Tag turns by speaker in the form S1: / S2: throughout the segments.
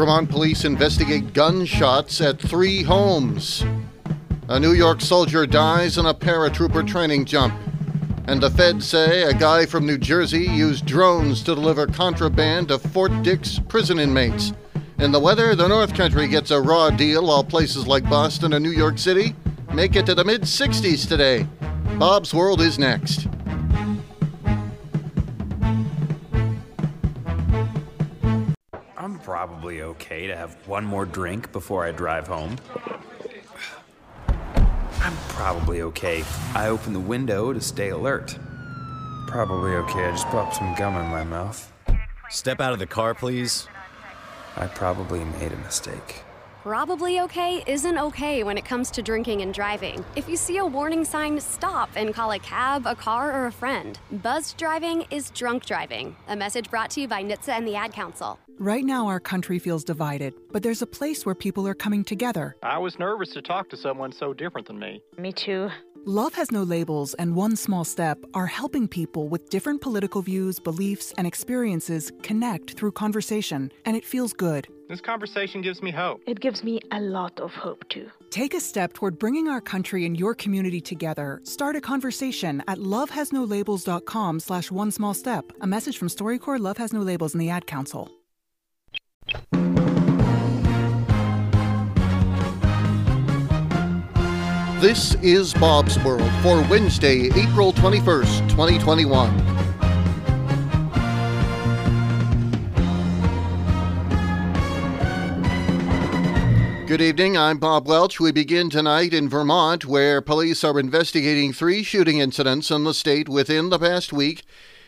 S1: Vermont police investigate gunshots at three homes. A New York soldier dies in a paratrooper training jump. And the feds say a guy from New Jersey used drones to deliver contraband to Fort Dix prison inmates. In the weather, the North Country gets a raw deal while places like Boston and New York City make it to the mid 60s today. Bob's World is next.
S2: Probably okay to have one more drink before I drive home. I'm probably okay. I open the window to stay alert. Probably okay. I just popped some gum in my mouth.
S3: Step out of the car, please.
S2: I probably made a mistake.
S4: Probably okay isn't okay when it comes to drinking and driving. If you see a warning sign, stop and call a cab, a car, or a friend. Buzzed driving is drunk driving. A message brought to you by NHTSA and the Ad Council.
S5: Right now, our country feels divided, but there's a place where people are coming together.
S6: I was nervous to talk to someone so different than me.
S7: Me too.
S5: Love Has No Labels and One Small Step are helping people with different political views, beliefs, and experiences connect through conversation, and it feels good.
S6: This conversation gives me hope.
S7: It gives me a lot of hope too.
S5: Take a step toward bringing our country and your community together. Start a conversation at lovehasnolabels.com slash one small step. A message from StoryCorps, Love Has No Labels, and the Ad Council.
S1: This is Bob's World for Wednesday, April 21st, 2021. Good evening, I'm Bob Welch. We begin tonight in Vermont, where police are investigating three shooting incidents in the state within the past week,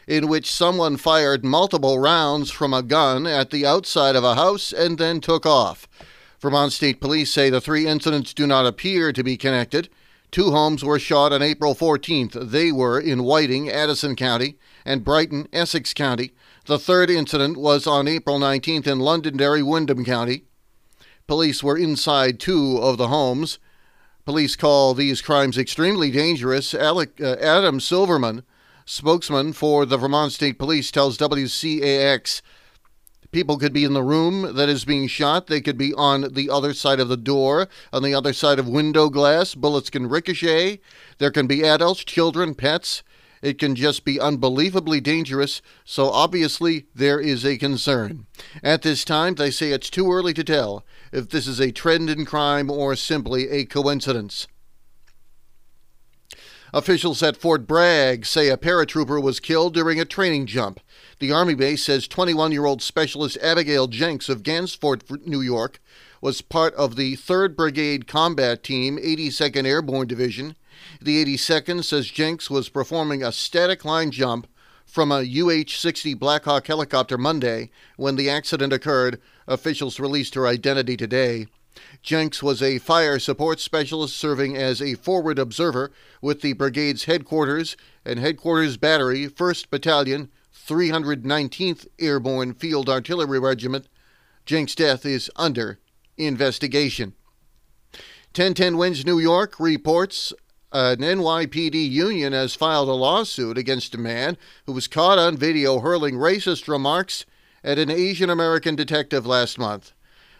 S1: in which someone fired multiple rounds from a gun at the outside of a house and then took off. Vermont State Police say the three incidents do not appear to be connected. Two homes were shot on April 14th. They were in Whiting, Addison County, and Brighton, Essex County. The third incident was on April 19th in Londonderry, Windham County. Police were inside two of the homes. Police call these crimes extremely dangerous. Alec, uh, Adam Silverman, spokesman for the Vermont State Police, tells WCAX people could be in the room that is being shot. They could be on the other side of the door, on the other side of window glass. Bullets can ricochet. There can be adults, children, pets. It can just be unbelievably dangerous, so obviously there is a concern. At this time, they say it's too early to tell if this is a trend in crime or simply a coincidence. Officials at Fort Bragg say a paratrooper was killed during a training jump. The Army base says 21 year old Specialist Abigail Jenks of Gansevoort, New York, was part of the 3rd Brigade Combat Team, 82nd Airborne Division. The 82nd says Jenks was performing a static line jump from a UH 60 Blackhawk helicopter Monday when the accident occurred. Officials released her identity today. Jenks was a fire support specialist serving as a forward observer with the brigade's headquarters and headquarters battery, 1st Battalion, 319th Airborne Field Artillery Regiment. Jenks' death is under investigation. 1010 Wins New York reports an NYPD union has filed a lawsuit against a man who was caught on video hurling racist remarks at an Asian American detective last month.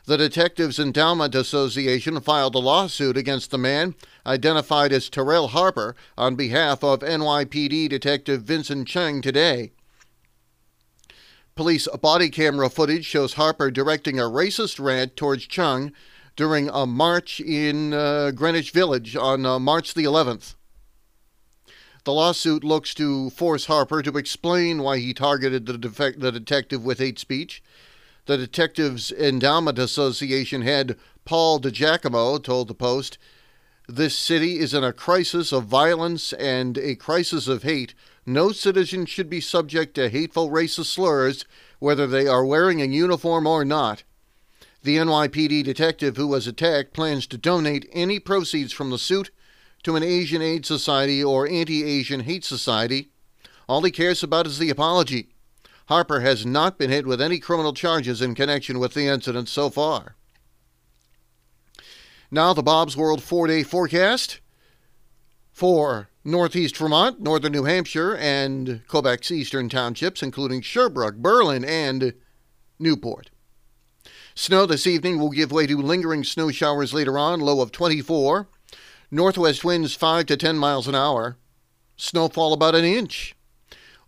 S1: The Detectives Endowment Association filed a lawsuit against the man, identified as Terrell Harper, on behalf of NYPD Detective Vincent Cheng today. Police body camera footage shows Harper directing a racist rant towards Chung during a march in uh, Greenwich Village on uh, March the 11th. The lawsuit looks to force Harper to explain why he targeted the, defect- the detective with hate speech. The Detectives Endowment Association head Paul DiGiacomo told the Post This city is in a crisis of violence and a crisis of hate. No citizen should be subject to hateful racist slurs, whether they are wearing a uniform or not. The NYPD detective who was attacked plans to donate any proceeds from the suit to an Asian Aid Society or Anti Asian Hate Society. All he cares about is the apology. Harper has not been hit with any criminal charges in connection with the incident so far. Now, the Bob's World four day forecast for northeast Vermont, northern New Hampshire, and Quebec's eastern townships, including Sherbrooke, Berlin, and Newport. Snow this evening will give way to lingering snow showers later on, low of 24. Northwest winds 5 to 10 miles an hour. Snowfall about an inch.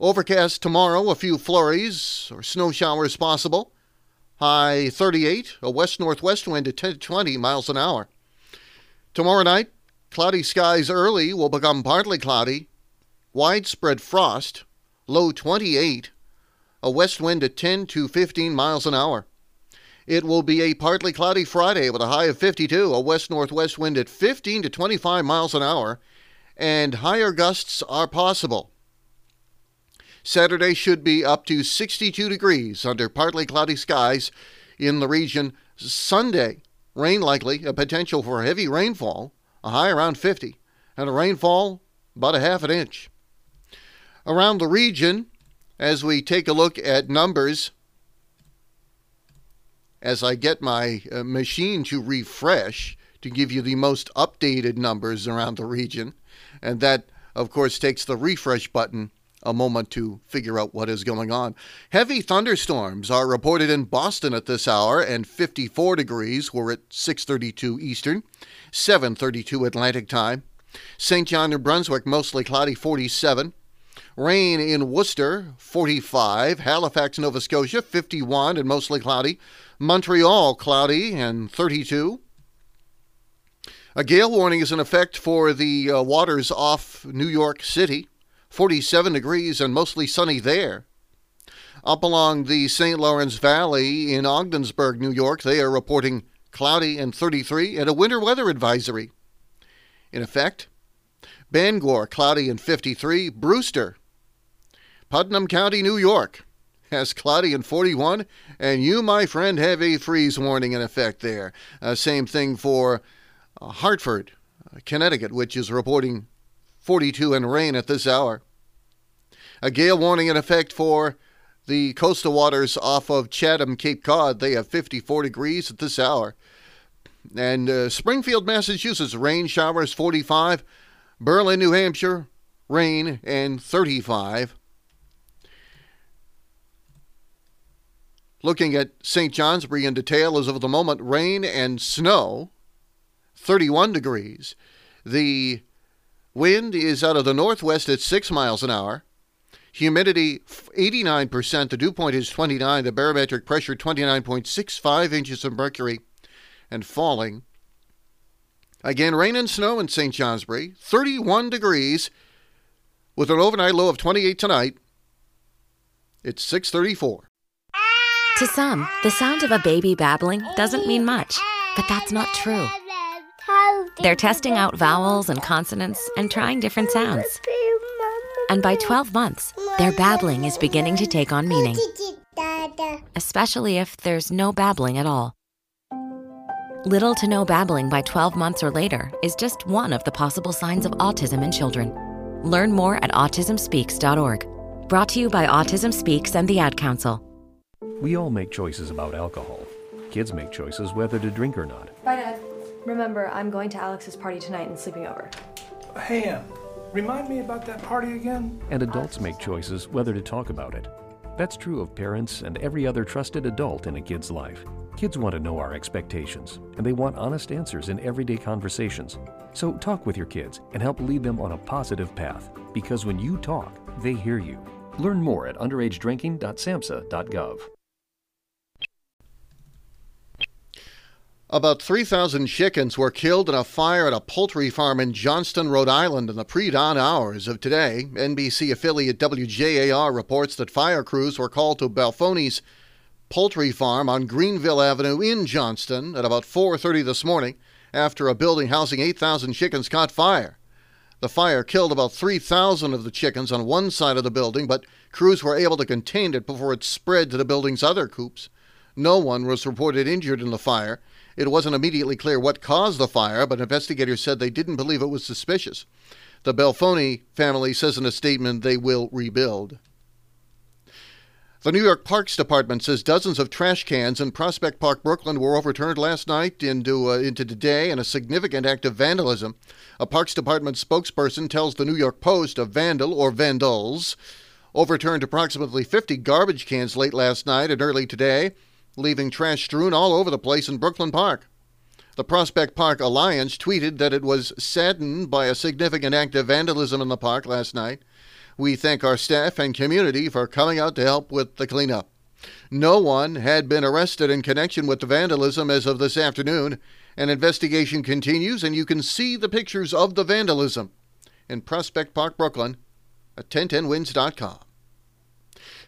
S1: Overcast tomorrow, a few flurries or snow showers possible. High 38, a west northwest wind at 10 to 20 miles an hour. Tomorrow night, cloudy skies early will become partly cloudy. Widespread frost, low 28, a west wind at 10 to 15 miles an hour. It will be a partly cloudy Friday with a high of 52, a west northwest wind at 15 to 25 miles an hour, and higher gusts are possible. Saturday should be up to 62 degrees under partly cloudy skies in the region. Sunday, rain likely, a potential for heavy rainfall, a high around 50, and a rainfall about a half an inch. Around the region, as we take a look at numbers, as I get my uh, machine to refresh to give you the most updated numbers around the region, and that, of course, takes the refresh button a moment to figure out what is going on. Heavy thunderstorms are reported in Boston at this hour and 54 degrees. We're at 6:32 Eastern, 7:32 Atlantic time. St. John, New Brunswick mostly cloudy 47. Rain in Worcester 45, Halifax, Nova Scotia 51 and mostly cloudy. Montreal cloudy and 32. A gale warning is in effect for the uh, waters off New York City. 47 degrees and mostly sunny there. Up along the St. Lawrence Valley in Ogdensburg, New York, they are reporting cloudy and 33 and a winter weather advisory. In effect, Bangor, cloudy and 53. Brewster, Putnam County, New York, has cloudy and 41. And you, my friend, have a freeze warning in effect there. Uh, same thing for uh, Hartford, uh, Connecticut, which is reporting 42 and rain at this hour. A gale warning in effect for the coastal waters off of Chatham, Cape Cod. They have 54 degrees at this hour. And uh, Springfield, Massachusetts, rain showers 45. Berlin, New Hampshire, rain and 35. Looking at St. Johnsbury in detail as of the moment, rain and snow, 31 degrees. The Wind is out of the northwest at 6 miles an hour. Humidity 89%. The dew point is 29. The barometric pressure 29.65 inches of mercury and falling. Again, rain and snow in St. Johnsbury. 31 degrees with an overnight low of 28 tonight. It's 634.
S8: To some, the sound of a baby babbling doesn't mean much, but that's not true. They're testing out vowels and consonants and trying different sounds. And by 12 months, their babbling is beginning to take on meaning, especially if there's no babbling at all. Little to no babbling by 12 months or later is just one of the possible signs of autism in children. Learn more at autismspeaks.org. Brought to you by Autism Speaks and the Ad Council.
S9: We all make choices about alcohol. Kids make choices whether to drink or not.
S10: Bye, Dad. Remember, I'm going to Alex's party tonight and sleeping over.
S11: Hey, Em, remind me about that party again?
S9: And adults make choices whether to talk about it. That's true of parents and every other trusted adult in a kid's life. Kids want to know our expectations, and they want honest answers in everyday conversations. So talk with your kids and help lead them on a positive path, because when you talk, they hear you. Learn more at underagedrinking.samhsa.gov.
S1: About 3,000 chickens were killed in a fire at a poultry farm in Johnston, Rhode Island in the pre dawn hours of today. NBC affiliate WJAR reports that fire crews were called to Baffoni's poultry farm on Greenville Avenue in Johnston at about 4:30 this morning after a building housing 8,000 chickens caught fire. The fire killed about 3,000 of the chickens on one side of the building, but crews were able to contain it before it spread to the building's other coops. No one was reported injured in the fire. It wasn't immediately clear what caused the fire, but investigators said they didn't believe it was suspicious. The Baffoni family says in a statement they will rebuild. The New York Parks Department says dozens of trash cans in Prospect Park, Brooklyn, were overturned last night into uh, into today in a significant act of vandalism. A Parks Department spokesperson tells the New York Post a vandal or vandals overturned approximately 50 garbage cans late last night and early today leaving trash strewn all over the place in Brooklyn Park. The Prospect Park Alliance tweeted that it was saddened by a significant act of vandalism in the park last night. We thank our staff and community for coming out to help with the cleanup. No one had been arrested in connection with the vandalism as of this afternoon. An investigation continues, and you can see the pictures of the vandalism in Prospect Park, Brooklyn at 1010wins.com.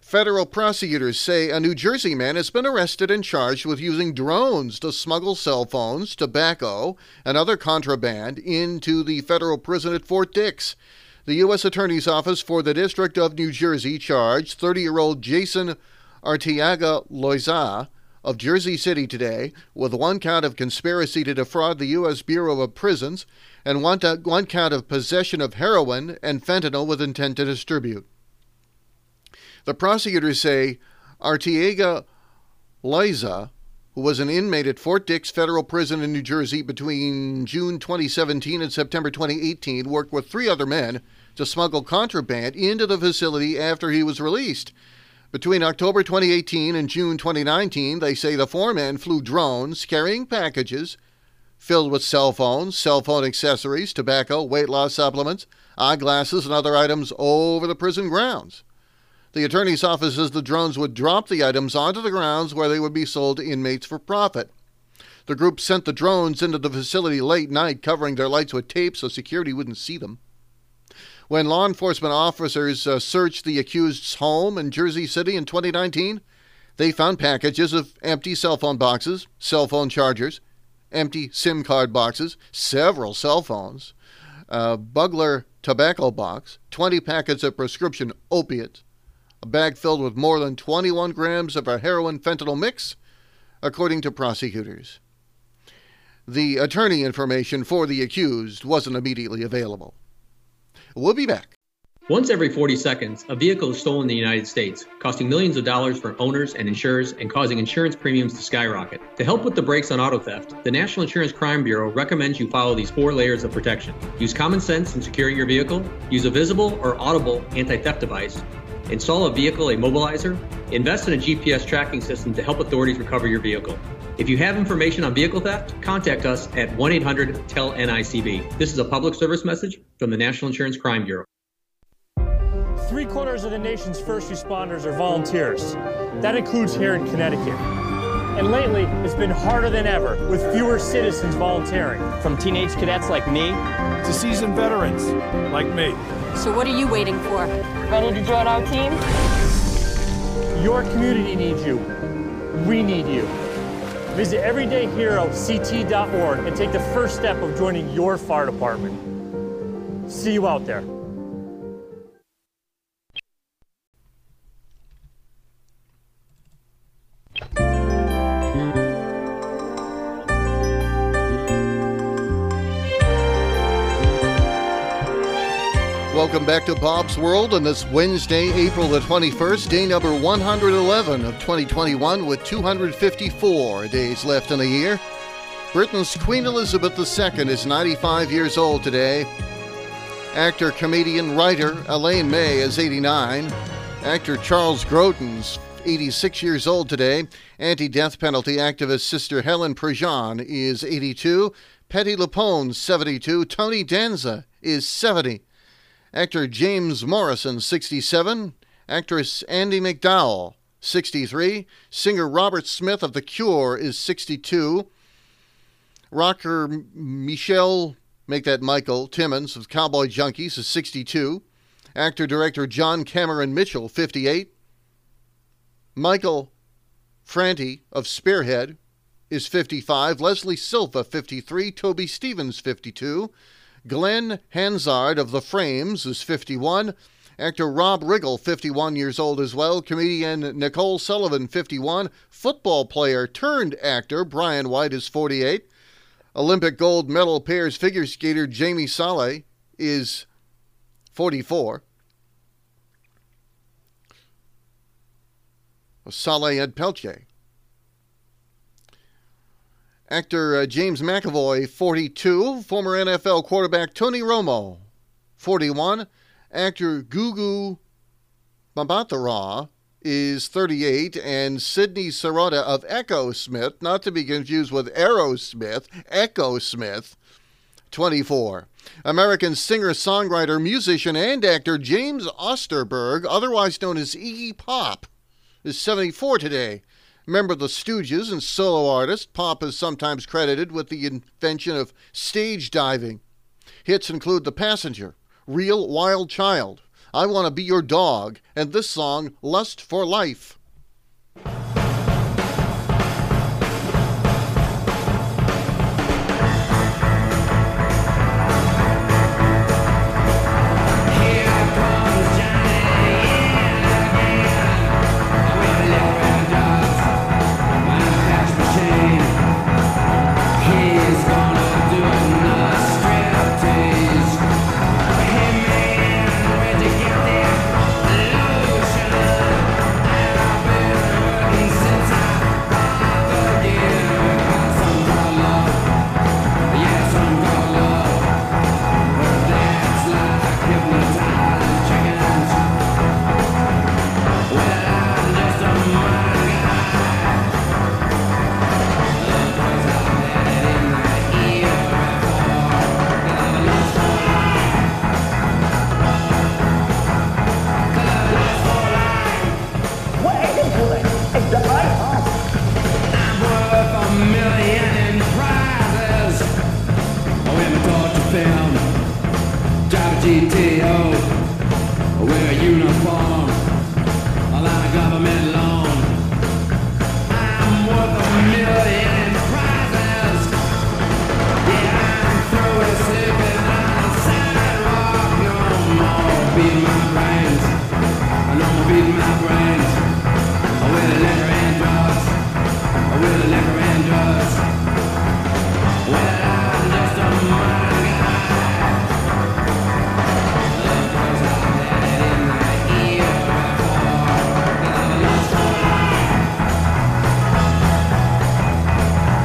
S1: Federal prosecutors say a New Jersey man has been arrested and charged with using drones to smuggle cell phones, tobacco, and other contraband into the federal prison at Fort Dix. The U.S. Attorney's Office for the District of New Jersey charged 30 year old Jason Artiaga Loiza of Jersey City today with one count of conspiracy to defraud the U.S. Bureau of Prisons and one, one count of possession of heroin and fentanyl with intent to distribute. The prosecutors say Artiega Liza, who was an inmate at Fort Dix Federal Prison in New Jersey between June 2017 and September 2018, worked with three other men to smuggle contraband into the facility after he was released. Between October 2018 and June 2019, they say the four men flew drones carrying packages filled with cell phones, cell phone accessories, tobacco, weight loss supplements, eyeglasses, and other items over the prison grounds. The attorney's office says the drones would drop the items onto the grounds where they would be sold to inmates for profit. The group sent the drones into the facility late night, covering their lights with tape so security wouldn't see them. When law enforcement officers uh, searched the accused's home in Jersey City in 2019, they found packages of empty cell phone boxes, cell phone chargers, empty SIM card boxes, several cell phones, a Bugler tobacco box, 20 packets of prescription opiates, a bag filled with more than 21 grams of a heroin fentanyl mix, according to prosecutors. The attorney information for the accused wasn't immediately available. We'll be back.
S12: Once every 40 seconds, a vehicle is stolen in the United States, costing millions of dollars for owners and insurers and causing insurance premiums to skyrocket. To help with the brakes on auto theft, the National Insurance Crime Bureau recommends you follow these four layers of protection. Use common sense in securing your vehicle, use a visible or audible anti theft device, install a vehicle immobilizer, invest in a GPS tracking system to help authorities recover your vehicle. If you have information on vehicle theft, contact us at 1 800 TEL NICB. This is a public service message from the National Insurance Crime Bureau.
S13: Three quarters of the nation's first responders are volunteers. That includes here in Connecticut. And lately, it's been harder than ever with fewer citizens volunteering.
S14: From teenage cadets like me
S15: to seasoned veterans like me.
S16: So, what are you waiting for?
S17: Ready to join our team?
S13: Your community needs you. We need you. Visit everydayherocT.org and take the first step of joining your fire department. See you out there.
S1: Welcome back to Bob's World on this Wednesday, April the 21st, day number 111 of 2021, with 254 days left in the year. Britain's Queen Elizabeth II is 95 years old today. Actor, comedian, writer Elaine May is 89. Actor Charles Grodin's 86 years old today. Anti death penalty activist Sister Helen Prejean is 82. Patti LuPone, 72. Tony Danza is 70. Actor James Morrison, 67. Actress Andie MacDowell, 63. Singer Robert Smith of The Cure is 62. Rocker Michelle, make that Michael, Timmins of Cowboy Junkies is 62. Actor director John Cameron Mitchell, 58. Michael Franti of Spearhead is 55. Leslie Silva, 53. Toby Stephens, 52. Glen Hansard of The Frames is 51. Actor Rob Riggle, 51 years old as well. Comedian Nicole Sullivan, 51. Football player turned actor Brian White is 48. Olympic gold medal pairs figure skater Jamie Salé is 44. Saleh Ed Pelche Actor uh, James McAvoy, 42. Former NFL quarterback Tony Romo, 41. Actor Gugu Mbatha-Raw is 38, and Sydney Sierota of Echosmith, not to be confused with Aerosmith, Echosmith, 24. American singer, songwriter, musician, and actor James Osterberg, otherwise known as Iggy Pop, is 74 today. Member of the Stooges and solo artist, Pop is sometimes credited with the invention of stage diving. Hits include The Passenger, Real Wild Child, I Want to Be Your Dog, and this song, Lust for Life.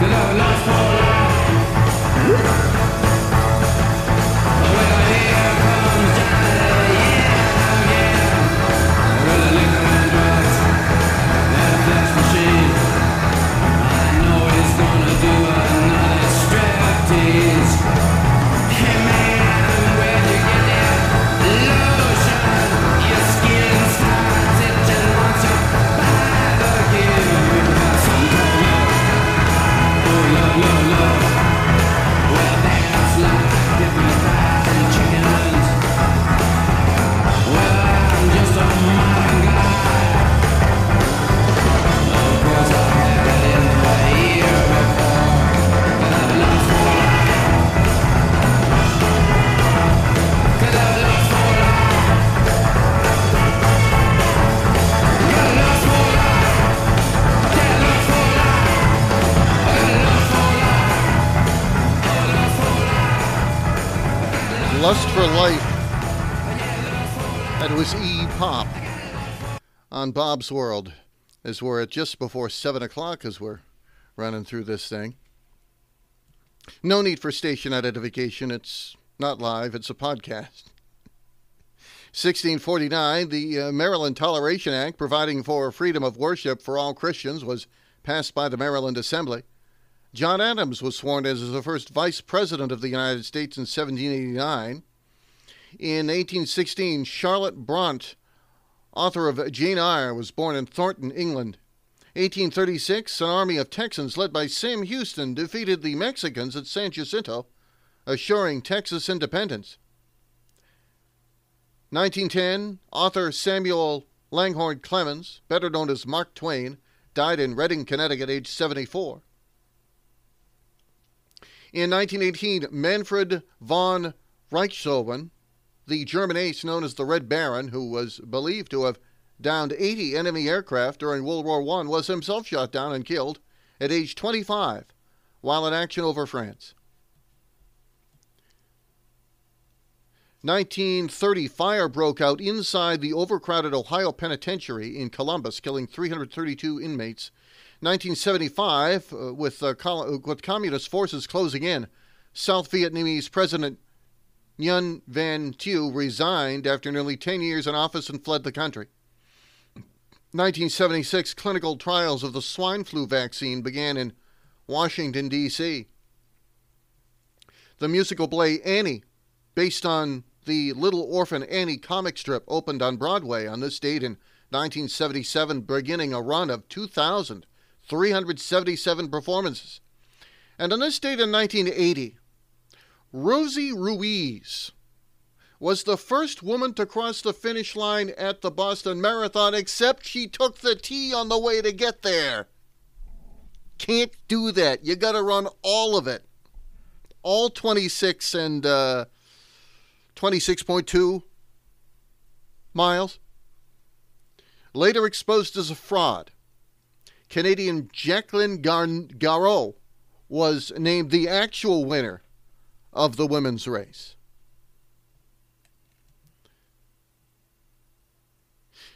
S1: Lust for Life. That was E Pop on Bob's World as we're at just before 7 o'clock as we're running through this thing. No need for station identification. It's not live, it's a podcast. 1649, the uh, Maryland Toleration Act providing for freedom of worship for all Christians was passed by the Maryland Assembly. John Adams was sworn as the first vice president of the United States in 1789. In 1816, Charlotte Bronte, author of Jane Eyre, was born in Thornton, England. 1836, an army of Texans led by Sam Houston defeated the Mexicans at San Jacinto, assuring Texas independence. 1910, author Samuel Langhorne Clemens, better known as Mark Twain, died in Redding, Connecticut, age 74. In 1918, Manfred von Richthofen, the German ace known as the Red Baron, who was believed to have downed 80 enemy aircraft during World War I, was himself shot down and killed at age 25 while in action over France. 1930, fire broke out inside the overcrowded Ohio Penitentiary in Columbus, killing 332 inmates 1975, uh, with, uh, uh, with communist forces closing in, South Vietnamese President Nguyen Van Thieu resigned after nearly 10 years in office and fled the country. 1976 clinical trials of the swine flu vaccine began in Washington, D.C. The musical play Annie, based on the Little Orphan Annie comic strip, opened on Broadway on this date in 1977, beginning a run of 2,377 performances. And on this date in 1980, Rosie Ruiz was the first woman to cross the finish line at the Boston Marathon, except she took the T on the way to get there. Can't do that. You got to run all of it. All 26 and uh, 26.2 miles. Later exposed as a fraud, Canadian Jacqueline Gar- Gareau was named the actual winner of the women's race.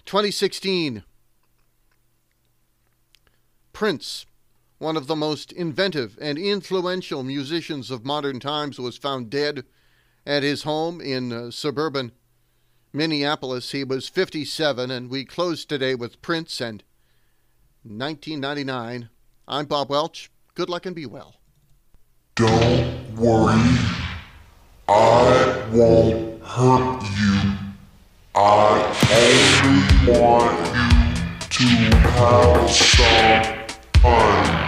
S1: 2016, Prince, one of the most inventive and influential musicians of modern times, was found dead at his home in uh, suburban Minneapolis. He was 57, and we close today with Prince and 1999. I'm Bob Welch. Good luck and be well.
S17: Don't worry. I won't hurt you. I only want you to have some